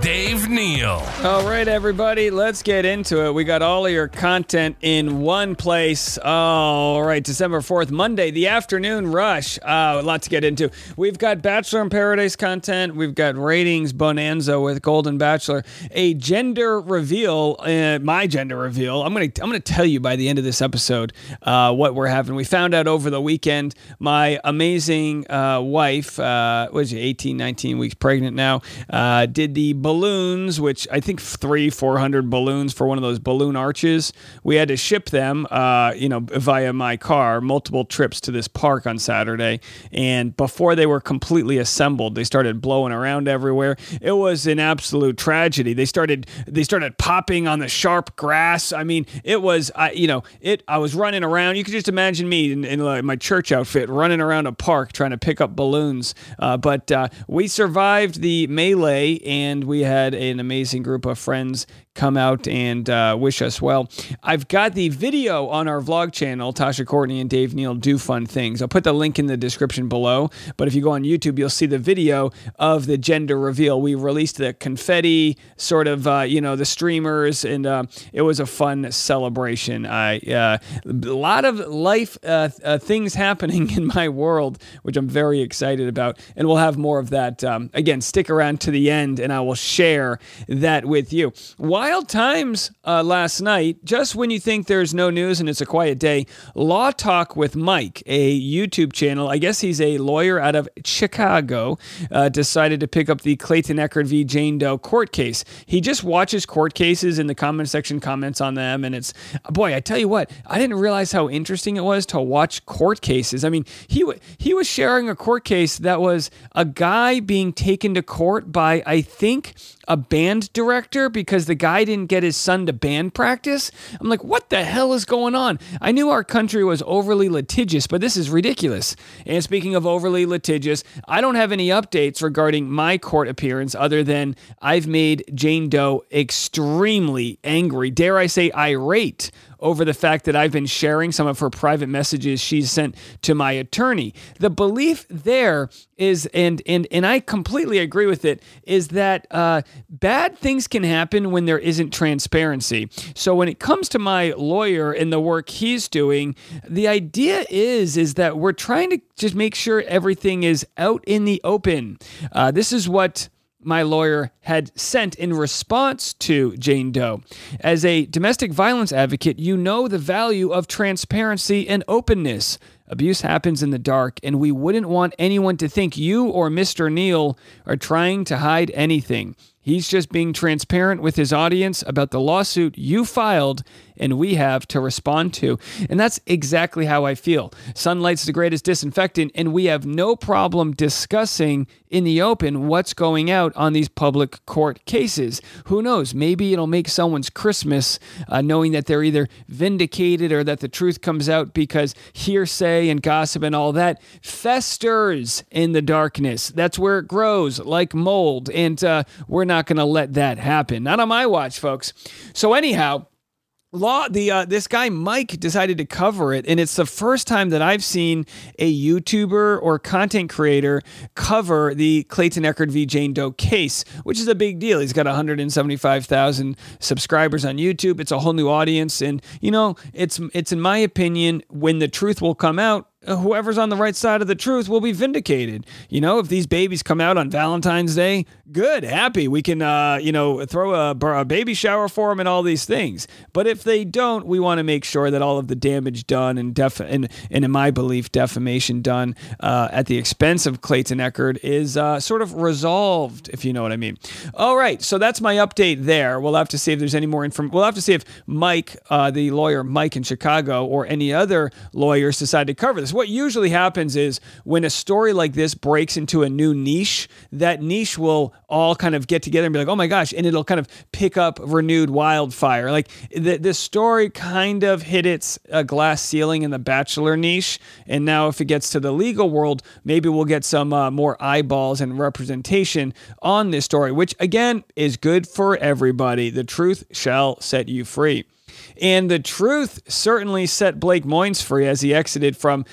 Dave Neal. All right, everybody, let's get into it. We got all of your content in one place. All right, December 4th, Monday, the afternoon rush. Uh, a lot to get into. We've got Bachelor in Paradise content. We've got ratings bonanza with Golden Bachelor. A gender reveal, uh, my gender reveal. I'm going to I'm gonna tell you by the end of this episode uh, what we're having. We found out over the weekend my amazing uh, wife, uh, what is she, 18, 19 weeks pregnant now, uh, did the balloons, which I think three, 400 balloons for one of those balloon arches. We had to ship them, uh, you know, via my car, multiple trips to this park on Saturday. And before they were completely assembled, they started blowing around everywhere. It was an absolute tragedy. They started, they started popping on the sharp grass. I mean, it was, I, you know, it. I was running around. You could just imagine me in, in like my church outfit running around a park trying to pick up balloons. Uh, but uh, we survived the melee, and we had an amazing group of friends come out and uh, wish us well. I've got the video on our vlog channel, Tasha Courtney and Dave Neal do fun things. I'll put the link in the description below. But if you go on YouTube, you'll see the video of the gender reveal. We released the confetti, sort of, uh, you know, the streamers, and uh, it was a fun celebration. I uh, a lot of life uh, uh, things happening in my world, which I'm very excited about, and we'll have more of that. Um, again, stick around to the end, and I will share that with you. Wild times uh, last night, just when you think there's no news and it's a quiet day, Law Talk with Mike, a YouTube channel, I guess he's a lawyer out of Chicago, uh, decided to pick up the Clayton Echard v. Jane Doe court case. He just watches court cases in the comment section, comments on them, and it's, boy, I tell you what, I didn't realize how interesting it was to watch court cases. I mean, he, w- he was sharing a court case that was a guy being taken to court by, I think, a band director because the guy didn't get his son to band practice. I'm like, what the hell is going on? I knew our country was overly litigious, but this is ridiculous. And speaking of overly litigious, I don't have any updates regarding my court appearance other than I've made Jane Doe extremely angry, dare I say irate over the fact that I've been sharing some of her private messages she's sent to my attorney. The belief there is, and and and I completely agree with it, is that uh, bad things can happen when there isn't transparency. So when it comes to my lawyer and the work he's doing, the idea is is that we're trying to just make sure everything is out in the open. Uh, this is what my lawyer had sent in response to Jane Doe. As a domestic violence advocate, you know the value of transparency and openness. Abuse happens in the dark, and we wouldn't want anyone to think you or Mr. Neal are trying to hide anything. He's just being transparent with his audience about the lawsuit you filed and we have to respond to. And that's exactly how I feel. Sunlight's the greatest disinfectant, and we have no problem discussing in the open what's going out on these public court cases. Who knows? Maybe it'll make someone's Christmas uh, knowing that they're either vindicated or that the truth comes out because hearsay and gossip and all that festers in the darkness. That's where it grows like mold. And uh, we're not going to let that happen. Not on my watch, folks. So, anyhow, law the uh, this guy Mike decided to cover it and it's the first time that I've seen a YouTuber or content creator cover the Clayton Echard v. Jane Doe case which is a big deal. He's got 175,000 subscribers on YouTube. It's a whole new audience and you know it's it's in my opinion when the truth will come out whoever's on the right side of the truth will be vindicated. You know, if these babies come out on Valentine's Day, good, happy. We can, uh, you know, throw a, a, baby shower for them and all these things. But if they don't, we want to make sure that all of the damage done and, def- and, and in my belief, defamation done uh, at the expense of Clayton Echard is uh, sort of resolved, if you know what I mean. All right, so that's my update there. We'll have to see if there's any more information. We'll have to see if Mike, uh, the lawyer Mike in Chicago, or any other lawyers decide to cover this. This. What usually happens is when a story like this breaks into a new niche, that niche will all kind of get together and be like, oh my gosh, and it'll kind of pick up renewed wildfire. Like the, this story kind of hit its uh, glass ceiling in the bachelor niche. And now if it gets to the legal world, maybe we'll get some uh, more eyeballs and representation on this story, which again is good for everybody. The truth shall set you free. And the truth certainly set Blake Moynes free as he exited from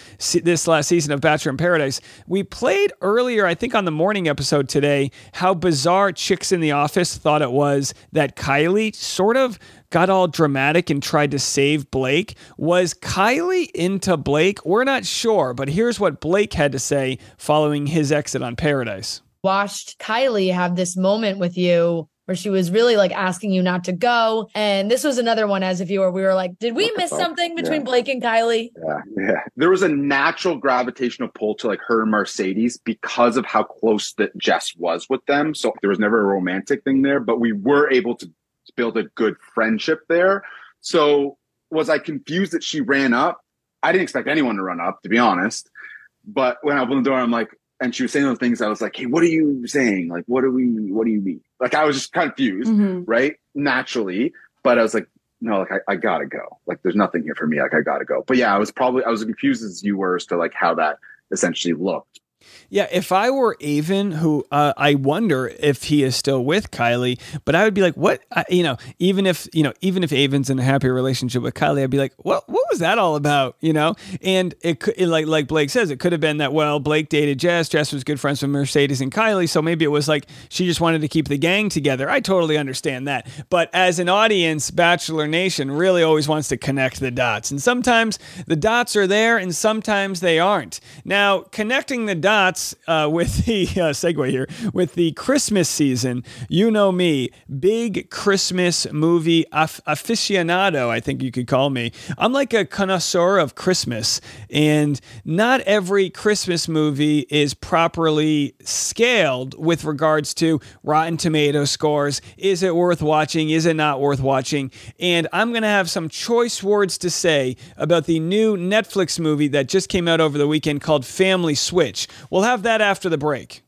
this last season of Bachelor in Paradise. We played earlier, I think on the morning episode today, how bizarre Chicks in the Office thought it was that Kylie sort of got all dramatic and tried to save Blake. Was Kylie into Blake? We're not sure, but here's what Blake had to say following his exit on Paradise. Watched Kylie have this moment with you where she was really like asking you not to go. And this was another one as a viewer. We were like, did we miss something between yeah. Blake and Kylie? Yeah. Yeah. There was a natural gravitational pull to like her and Mercedes because of how close that Jess was with them. So there was never a romantic thing there, but we were able to build a good friendship there. So was I confused that she ran up? I didn't expect anyone to run up, to be honest. But when I opened the door, I'm like, and she was saying those things. I was like, "Hey, what are you saying? Like, what do we? What do you mean?" Like, I was just confused, mm-hmm. right? Naturally, but I was like, "No, like, I, I gotta go. Like, there's nothing here for me. Like, I gotta go." But yeah, I was probably I was confused as you were as to like how that essentially looked. Yeah, if I were Aven, who uh, I wonder if he is still with Kylie, but I would be like, what? I, you know, even if you know, even if Aven's in a happy relationship with Kylie, I'd be like, what? What was that all about? You know? And it could, like like Blake says, it could have been that well, Blake dated Jess, Jess was good friends with Mercedes and Kylie, so maybe it was like she just wanted to keep the gang together. I totally understand that, but as an audience, Bachelor Nation really always wants to connect the dots, and sometimes the dots are there, and sometimes they aren't. Now, connecting the dots uh, with the uh, segue here with the Christmas season. You know me, big Christmas movie af- aficionado. I think you could call me. I'm like a connoisseur of Christmas, and not every Christmas movie is properly scaled with regards to Rotten Tomato scores. Is it worth watching? Is it not worth watching? And I'm gonna have some choice words to say about the new Netflix movie that just came out over the weekend called Family Switch. We'll have that after the break.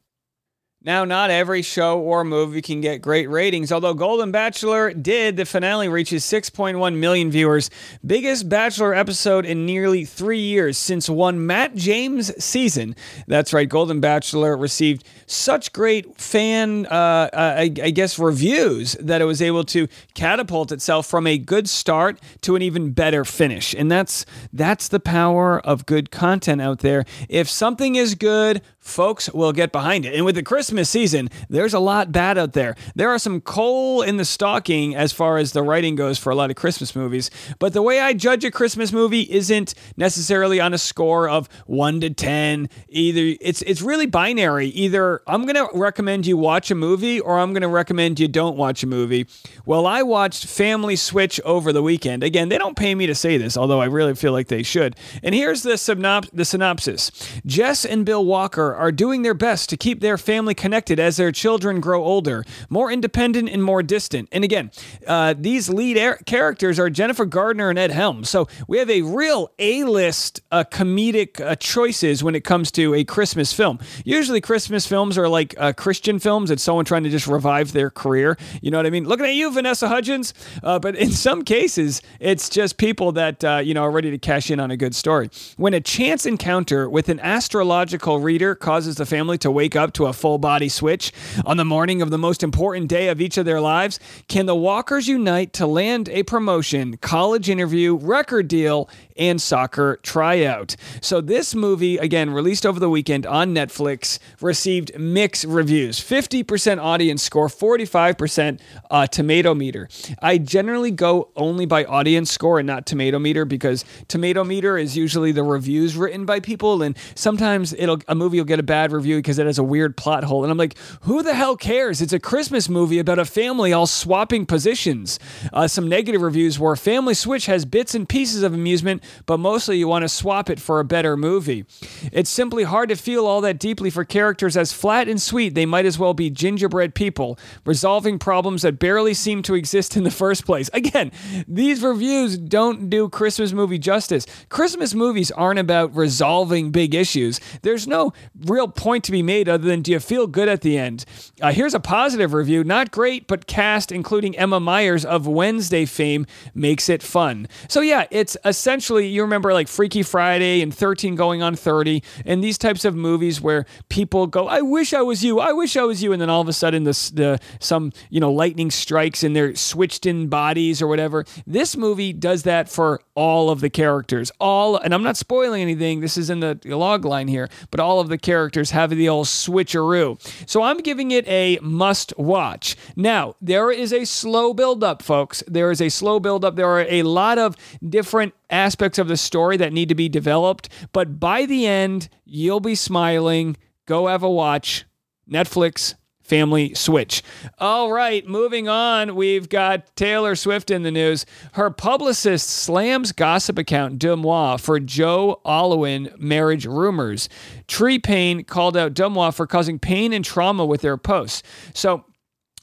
Now, not every show or movie can get great ratings, although Golden Bachelor did. The finale reaches 6.1 million viewers, biggest Bachelor episode in nearly three years since one Matt James season. That's right, Golden Bachelor received such great fan, uh, uh, I, I guess, reviews that it was able to catapult itself from a good start to an even better finish. And that's that's the power of good content out there. If something is good, folks will get behind it. And with the Christmas season, there's a lot bad out there. There are some coal in the stocking as far as the writing goes for a lot of Christmas movies. But the way I judge a Christmas movie isn't necessarily on a score of 1 to 10. Either it's it's really binary. Either I'm to recommend you watch a movie or I'm to recommend you don't watch a movie. Well, I watched Family Switch over the weekend. Again, they don't pay me to say this, although I really feel like they should. And here's the, synop- the synopsis. Jess and Bill Walker are doing their best to keep their family connected as their children grow older, more independent and more distant. And again, uh, these lead er- characters are Jennifer Gardner and Ed Helms. So we have a real A list uh, comedic uh, choices when it comes to a Christmas film. Usually, Christmas films are like uh, Christian films. It's someone trying to just revive their career. You know what I mean? Looking at you, Vanessa Hudgens. Uh, but in some cases, it's just people that, uh, you know, are ready to cash in on a good story. When a chance encounter with an astrological reader causes the family to wake up to a full body switch on the morning of the most important day of each of their lives? Can the Walkers unite to land a promotion, college interview, record deal, and soccer tryout? So, this movie, again, released over the weekend on Netflix, received mixed reviews 50% audience score, 45% uh, tomato meter. I generally go only by audience score and not tomato meter because tomato meter is usually the reviews written by people, and sometimes it'll a movie will get a bad review because it has a weird plot hole. And I'm like, who the hell cares? It's a Christmas movie about a family all swapping positions. Uh, some negative reviews were Family Switch has bits and pieces of amusement, but mostly you want to swap it for a better movie. It's simply hard to feel all that deeply for characters as flat and sweet they might as well be gingerbread people, resolving problems that barely seem to exist in the first place. Again, these reviews don't do Christmas movie justice. Christmas movies aren't about resolving big issues. There's no real point to be made other than do you feel good at the end? Uh, here's a positive review. Not great, but cast, including Emma Myers of Wednesday fame, makes it fun. So, yeah, it's essentially, you remember like Freaky Friday and 13 going on 30, and these types of movies where people go, I wish I was you, I wish I was you, and then all of a sudden the, the some, you know, lightning strikes and they're switched in bodies or whatever. This movie does that for all of the characters. All, and I'm not spoiling anything, this is in the log line here, but all of the characters have the old switcheroo. So I'm giving it a must watch. Now, there is a slow build up, folks. There is a slow build up. There are a lot of different aspects of the story that need to be developed, but by the end, you'll be smiling. Go have a watch. Netflix, family switch. All right, moving on. We've got Taylor Swift in the news. Her publicist slams gossip account Deuxmoi for Joe Alwyn marriage rumors. Tree Paine called out Deuxmoi for causing pain and trauma with their posts. So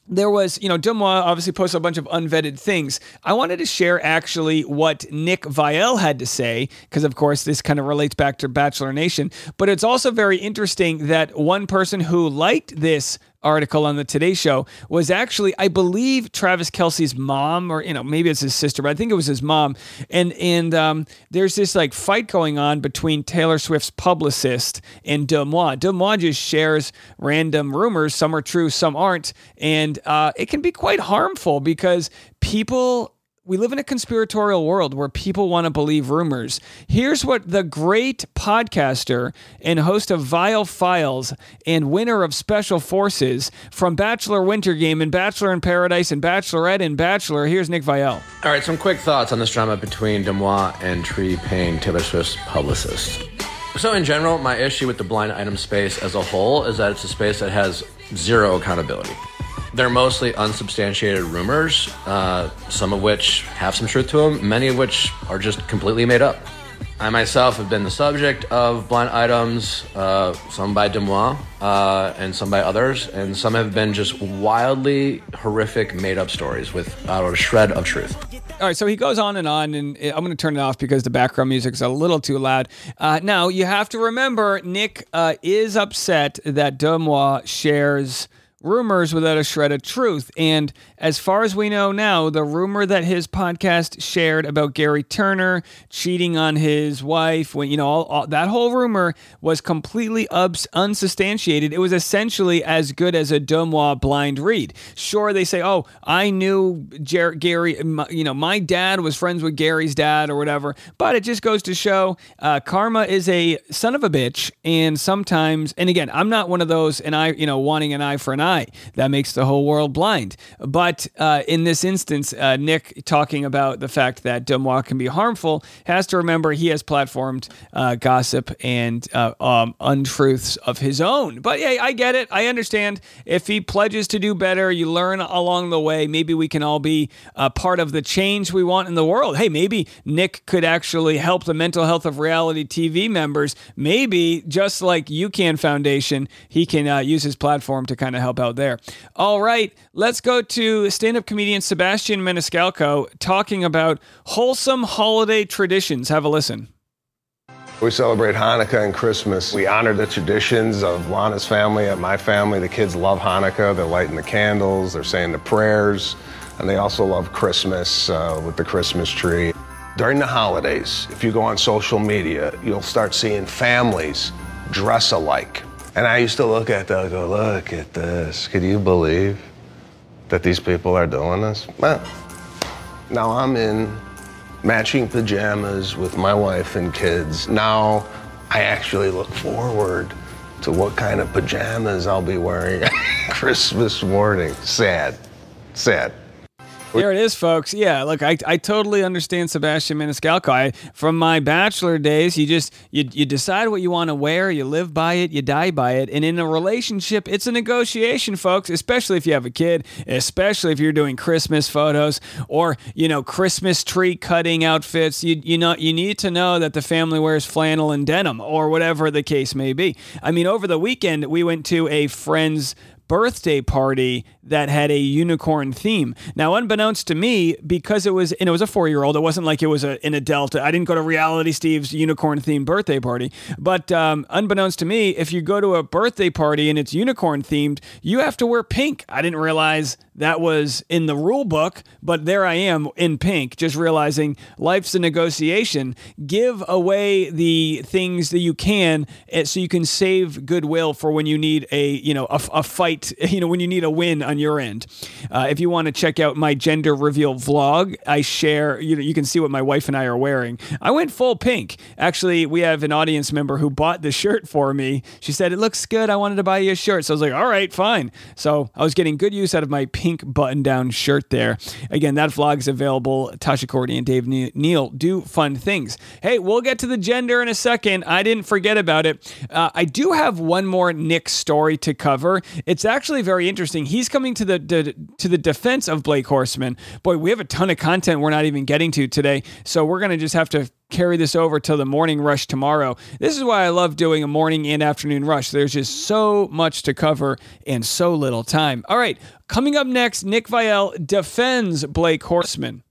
there was, you know, Deuxmoi obviously posted a bunch of unvetted things. I wanted to share actually what Nick Viall had to say, because of course this kind of relates back to Bachelor Nation. But it's also very interesting that one person who liked this article on the Today Show was actually, I believe, Travis Kelce's mom, or you know, maybe it's his sister, but I think it was his mom. And and um, there's this like fight going on between Taylor Swift's publicist and Deuxmoi. Deuxmoi just shares random rumors. Some are true, some aren't, and uh, it can be quite harmful because people we live in a conspiratorial world where people want to believe rumors. Here's what the great podcaster and host of Viall Files and winner of Special Forces from Bachelor Winter Game and Bachelor in Paradise and Bachelorette and Bachelor. Here's Nick Viall. All right, some quick thoughts on this drama between Deuxmoi and Tree Paine, Taylor Swift's publicist. So, in general, my issue with the blind item space as a whole is that it's a space that has zero accountability. They're mostly unsubstantiated rumors, uh, some of which have some truth to them, many of which are just completely made up. I myself have been the subject of blind items, uh, some by Deuxmoi uh, and some by others, and some have been just wildly horrific made up stories without a shred of truth. All right, so he goes on and on, and I'm going to turn it off because the background music is a little too loud. Uh, now, you have to remember, Nick uh, is upset that Deuxmoi shares rumors without a shred of truth. And as far as we know now, the rumor that his podcast shared about Gary Turner cheating on his wife, when you know all, all, that whole rumor was completely ubs- unsubstantiated. It was essentially as good as a Deuxmoi blind read. Sure, they say, "Oh, I knew Jer- Gary. My, you know, my dad was friends with Gary's dad or whatever," but it just goes to show uh, karma is a son of a bitch, and sometimes, and again, I'm not one of those, and I, you know, wanting an eye for an eye that makes the whole world blind. But uh, in this instance, uh, Nick talking about the fact that Deuxmoi can be harmful has to remember he has platformed uh, gossip and uh, um, untruths of his own. But yeah, I get it. I understand. If he pledges to do better, you learn along the way. Maybe we can all be a part of the change we want in the world. Hey, maybe Nick could actually help the mental health of reality TV members. Maybe just like UCAN Foundation, he can uh, use his platform to kind of help out there. All right, let's go to stand up comedian Sebastian Maniscalco talking about wholesome holiday traditions. Have a listen. We celebrate Hanukkah and Christmas. We honor the traditions of Lana's family and my family. The kids love Hanukkah. They're lighting the candles, they're saying the prayers, and they also love Christmas uh, with the Christmas tree. During the holidays, if you go on social media, you'll start seeing families dress alike. And I used to look at that go, look at this. Could you believe that these people are doing this? Well, now I'm in matching pajamas with my wife and kids. Now I actually look forward to what kind of pajamas I'll be wearing Christmas morning. Sad. Sad. There it is, folks. Yeah, look, I, I totally understand Sebastian Maniscalco. I, from my bachelor days, you just you you decide what you want to wear, you live by it, you die by it, and in a relationship, it's a negotiation, folks. Especially if you have a kid, especially if you're doing Christmas photos or you know Christmas tree cutting outfits. You you know you need to know that the family wears flannel and denim or whatever the case may be. I mean, over the weekend we went to a friend's birthday party that had a unicorn theme. Now, unbeknownst to me, because it was and it was a four year old, it wasn't like it was a, in a Delta. I didn't go to Reality Steve's unicorn themed birthday party. But um, unbeknownst to me, if you go to a birthday party and it's unicorn themed, you have to wear pink. I didn't realize that was in the rule book, but there I am in pink, just realizing life's a negotiation. Give away the things that you can eh, so you can save goodwill for when you need a you know a, a fight you know when you need a win on your end. Uh, if you want to check out my gender reveal vlog, I share you know you can see what my wife and I are wearing. I went full pink. Actually, we have an audience member who bought the shirt for me. She said it looks good. I wanted to buy you a shirt, so I was like, all right, fine. So I was getting good use out of my pink button-down shirt there. Again, that vlog is available. Tasha Cordy and Dave Neal do fun things. Hey, we'll get to the gender in a second. I didn't forget about it. Uh, I do have one more Nick story to cover. It's actually very interesting. He's coming to the, the to the defense of Blake Horstmann. Boy, we have a ton of content we're not even getting to today, so we're gonna just have to carry this over to the morning rush tomorrow. This is why I love doing a morning and afternoon rush. There's just so much to cover in so little time. All right, coming up next, Nick Viall defends Blake Horstmann.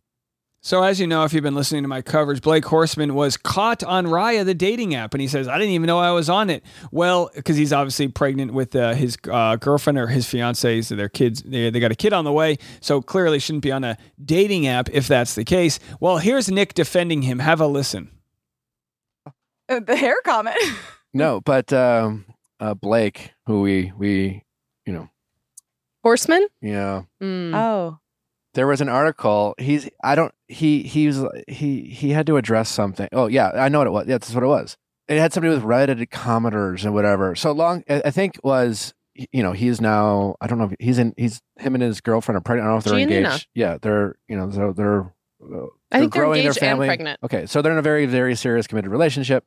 So, as you know, if you've been listening to my coverage, Blake Horstmann was caught on Raya, the dating app, and he says, I didn't even know I was on it. Well, because he's obviously pregnant with uh, his uh, girlfriend or his fiance, so their kids, they, they got a kid on the way, so clearly shouldn't be on a dating app if that's the case. Well, here's Nick defending him. Have a listen. Uh, the hair comment. no, but um, uh, Blake, who we, we, you know, Horstmann? Yeah. Mm. Oh there was an article he's i don't he he was he he had to address something. Oh yeah i know what it was. Yeah that's what it was. It had something with reddit commenters and whatever. So long i think was you know he's now i don't know if he's in he's him and his girlfriend are pregnant. I don't know if they're Giannina. engaged. Yeah they're you know they're, they're uh, I think they're growing engaged their family. and pregnant. okay so they're in a very very serious committed relationship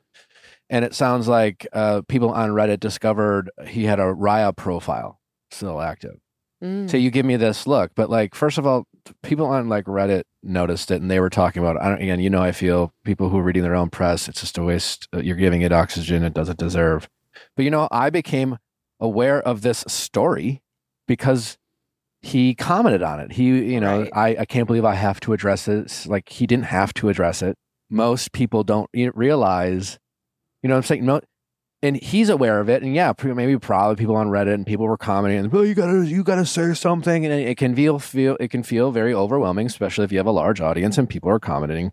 and it sounds like uh, people on reddit discovered he had a raya profile still active. Mm. so you give me this look but like first of all people on like reddit noticed it and they were talking about it. I don't, again you know i feel people who are reading their own press it's just a waste uh, you're giving it oxygen it doesn't deserve but you know i became aware of this story because he commented on it he you know Right. I, I can't believe i have to address it It's like he didn't have to address it most people don't realize you know what i'm saying no and he's aware of it and yeah maybe probably people on reddit and people were commenting well you gotta you gotta say something and it can feel feel it can feel very overwhelming especially if you have a large audience and people are commenting.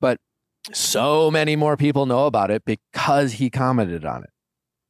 But so many more people know about it because he commented on it.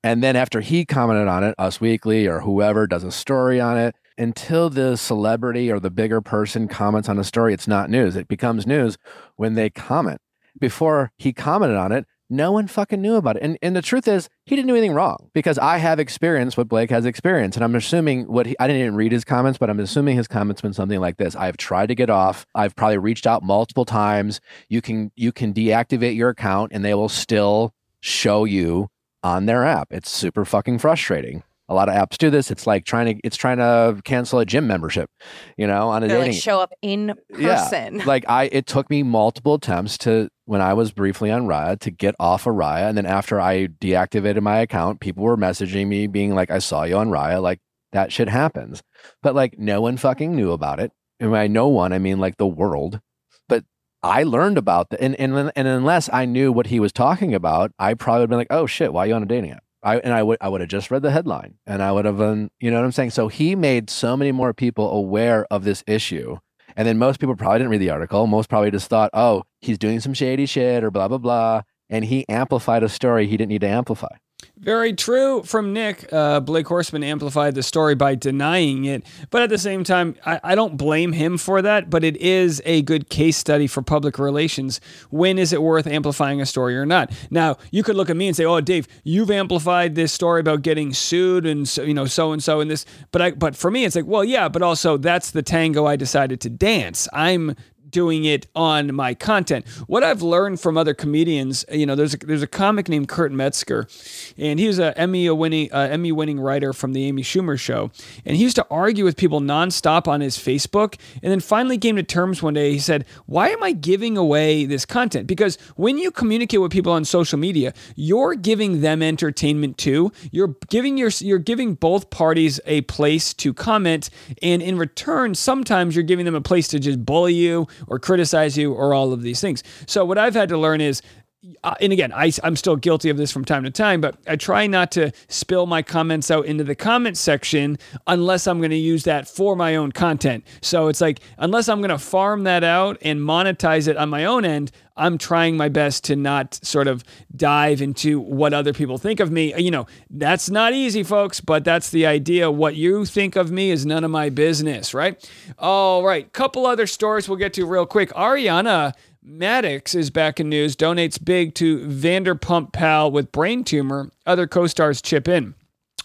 And then after he commented on it us weekly or whoever does a story on it until the celebrity or the bigger person comments on a story it's not news. It becomes news when they comment. Before he commented on it no one fucking knew about it. And and the truth is, he didn't do anything wrong because I have experienced what Blake has experienced. And I'm assuming what he, I didn't even read his comments, but I'm assuming his comments been something like this. I've tried to get off. I've probably reached out multiple times. You can you can deactivate your account and they will still show you on their app. It's super fucking frustrating. A lot of apps do this. It's like trying to it's trying to cancel a gym membership, you know, on a They're dating like show up in person. yeah. Like I, it took me multiple attempts to when I was briefly on Raya to get off of Raya, and then after I deactivated my account, people were messaging me being like, "I saw you on Raya." Like that shit happens, but like no one fucking knew about it. And by no one, I mean like the world. But I learned about the and and and unless I knew what he was talking about, I probably would have been like, "Oh shit, why are you on a dating app?" I, and I would I would have just read the headline and I would have been, you know what I'm saying? So he made so many more people aware of this issue. And then most people probably didn't read the article. Most probably just thought, oh, he's doing some shady shit or blah blah blah. And he amplified a story he didn't need to amplify. Very true from Nick. Uh, Blake Horstmann amplified the story by denying it. But at the same time, I, I, don't blame him for that, but it is a good case study for public relations. When is it worth amplifying a story or not? Now, you could look at me and say, oh, Dave, you've amplified this story about getting sued and, so, you know, so and so and this. But, I, but for me, it's like, well, yeah, but also that's the tango I decided to dance. I'm doing it on my content. What I've learned from other comedians, you know, there's a, there's a comic named Kurt Metzger, and he was a Emmy winning uh, Emmy winning writer from the Amy Schumer show, and he used to argue with people nonstop on his Facebook, and then finally came to terms one day. He said, "Why am I giving away this content? Because when you communicate with people on social media, you're giving them entertainment too. You're giving your you're giving both parties a place to comment, and in return, sometimes you're giving them a place to just bully you or criticize you or all of these things. So what I've had to learn is uh, and again, I, am still guilty of this from time to time, but I try not to spill my comments out into the comment section unless I'm going to use that for my own content. So it's like, unless I'm going to farm that out and monetize it on my own end, I'm trying my best to not sort of dive into what other people think of me. You know, that's not easy, folks, but that's the idea. What you think of me is none of my business, right? All right, couple other stories we'll get to real quick. Ariana Madix is back in news, donates big to Vanderpump pal with brain tumor. Other co stars chip in.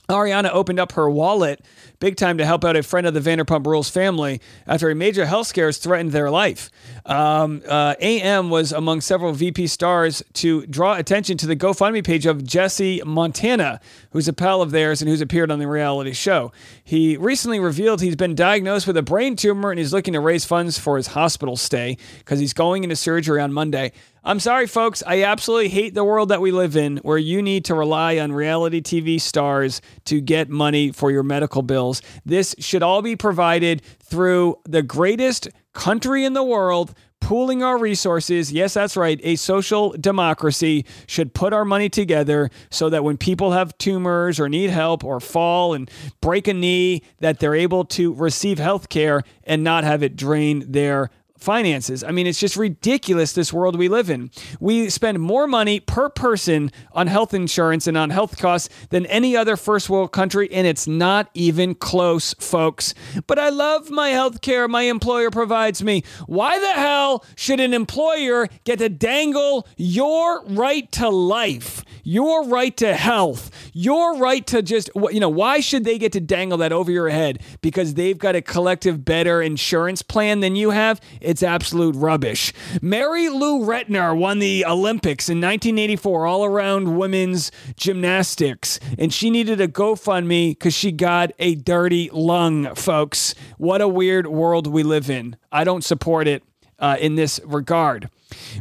Ariana opened up her wallet big time to help out a friend of the Vanderpump Rules family after a major health scares threatened their life. Um, uh, AM was among several VP stars to draw attention to the GoFundMe page of Jesse Montana, who's a pal of theirs and who's appeared on the reality show. He recently revealed he's been diagnosed with a brain tumor and he's looking to raise funds for his hospital stay because he's going into surgery on Monday. I'm sorry, folks. I absolutely hate the world that we live in where you need to rely on reality TV stars to get money for your medical bills. This should all be provided through the greatest country in the world pooling our resources. Yes, that's right. A social democracy should put our money together so that when people have tumors or need help or fall and break a knee, that they're able to receive health care and not have it drain their finances. I mean, it's just ridiculous this world we live in. We spend more money per person on health insurance and on health costs than any other first world country, and it's not even close, folks. But I love my health care my employer provides me. Why the hell should an employer get to dangle your right to life, your right to health, your right to just, you know, why should they get to dangle that over your head? Because they've got a collective better insurance plan than you have? It's absolute rubbish. Mary Lou Retner won the Olympics in 1984 all around women's gymnastics, and she needed a GoFundMe because she got a dirty lung, folks. What a weird world we live in. I don't support it uh, in this regard.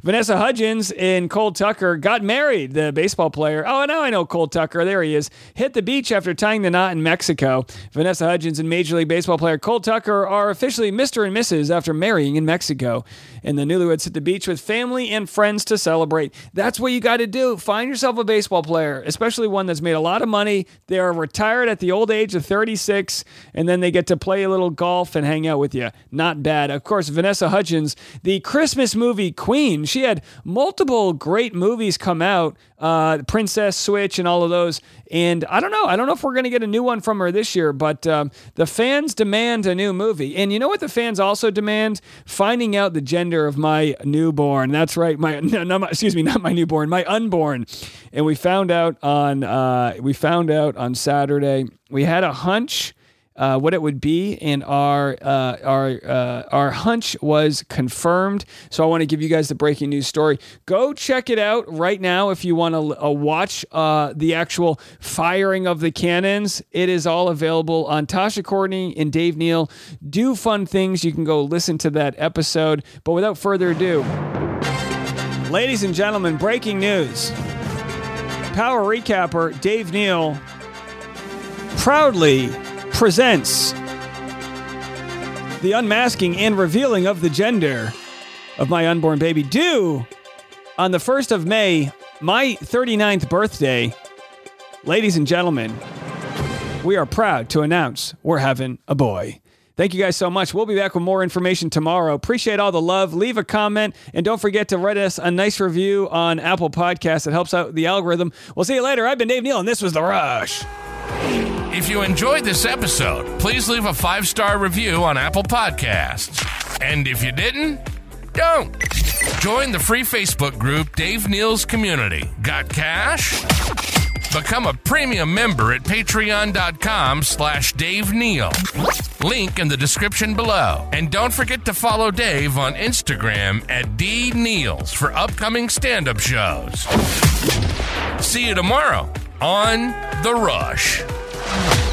Vanessa Hudgens and Cole Tucker got married. The baseball player, oh, now I know Cole Tucker. There he is. Hit the beach after tying the knot in Mexico. Vanessa Hudgens and Major League Baseball player Cole Tucker are officially Mr. and Mrs. after marrying in Mexico. And the newlyweds hit the beach with family and friends to celebrate. That's what you got to do. Find yourself a baseball player, especially one that's made a lot of money. They are retired at the old age of 36, and then they get to play a little golf and hang out with you. Not bad. Of course, Vanessa Hudgens, the Christmas movie Queen queen. She had multiple great movies come out, uh, Princess Switch and all of those. And I don't know. I don't know if we're going to get a new one from her this year, but um, the fans demand a new movie. And you know what the fans also demand? Finding out the gender of my newborn. That's right. My, no, not my excuse me, not my newborn, my unborn. And we found out on uh, we found out on Saturday. We had a hunch uh, what it would be, and our uh, our uh, our hunch was confirmed. So I want to give you guys the breaking news story. Go check it out right now if you want to uh, watch uh, the actual firing of the cannons. It is all available on Tasha Courtney and Dave Neal. Do fun things. You can go listen to that episode. But without further ado, ladies and gentlemen, breaking news. Power recapper Dave Neal proudly presents the unmasking and revealing of the gender of my unborn baby due on the 1st of May, my 39th birthday. Ladies and gentlemen, we are proud to announce we're having a boy. Thank you guys so much. We'll be back with more information tomorrow. Appreciate all the love. Leave a comment and don't forget to write us a nice review on Apple Podcasts. It helps out the algorithm. We'll see you later. I've been Dave Neal, and this was The Rush. If you enjoyed this episode, please leave a five star review on Apple Podcasts. And if you didn't, don't. Join the free Facebook group Dave Neal's Community. Got cash? Become a premium member at patreon.com slash Dave Neal. Link in the description below. And don't forget to follow Dave on Instagram at D for upcoming stand-up shows. See you tomorrow on The Rush. Bye.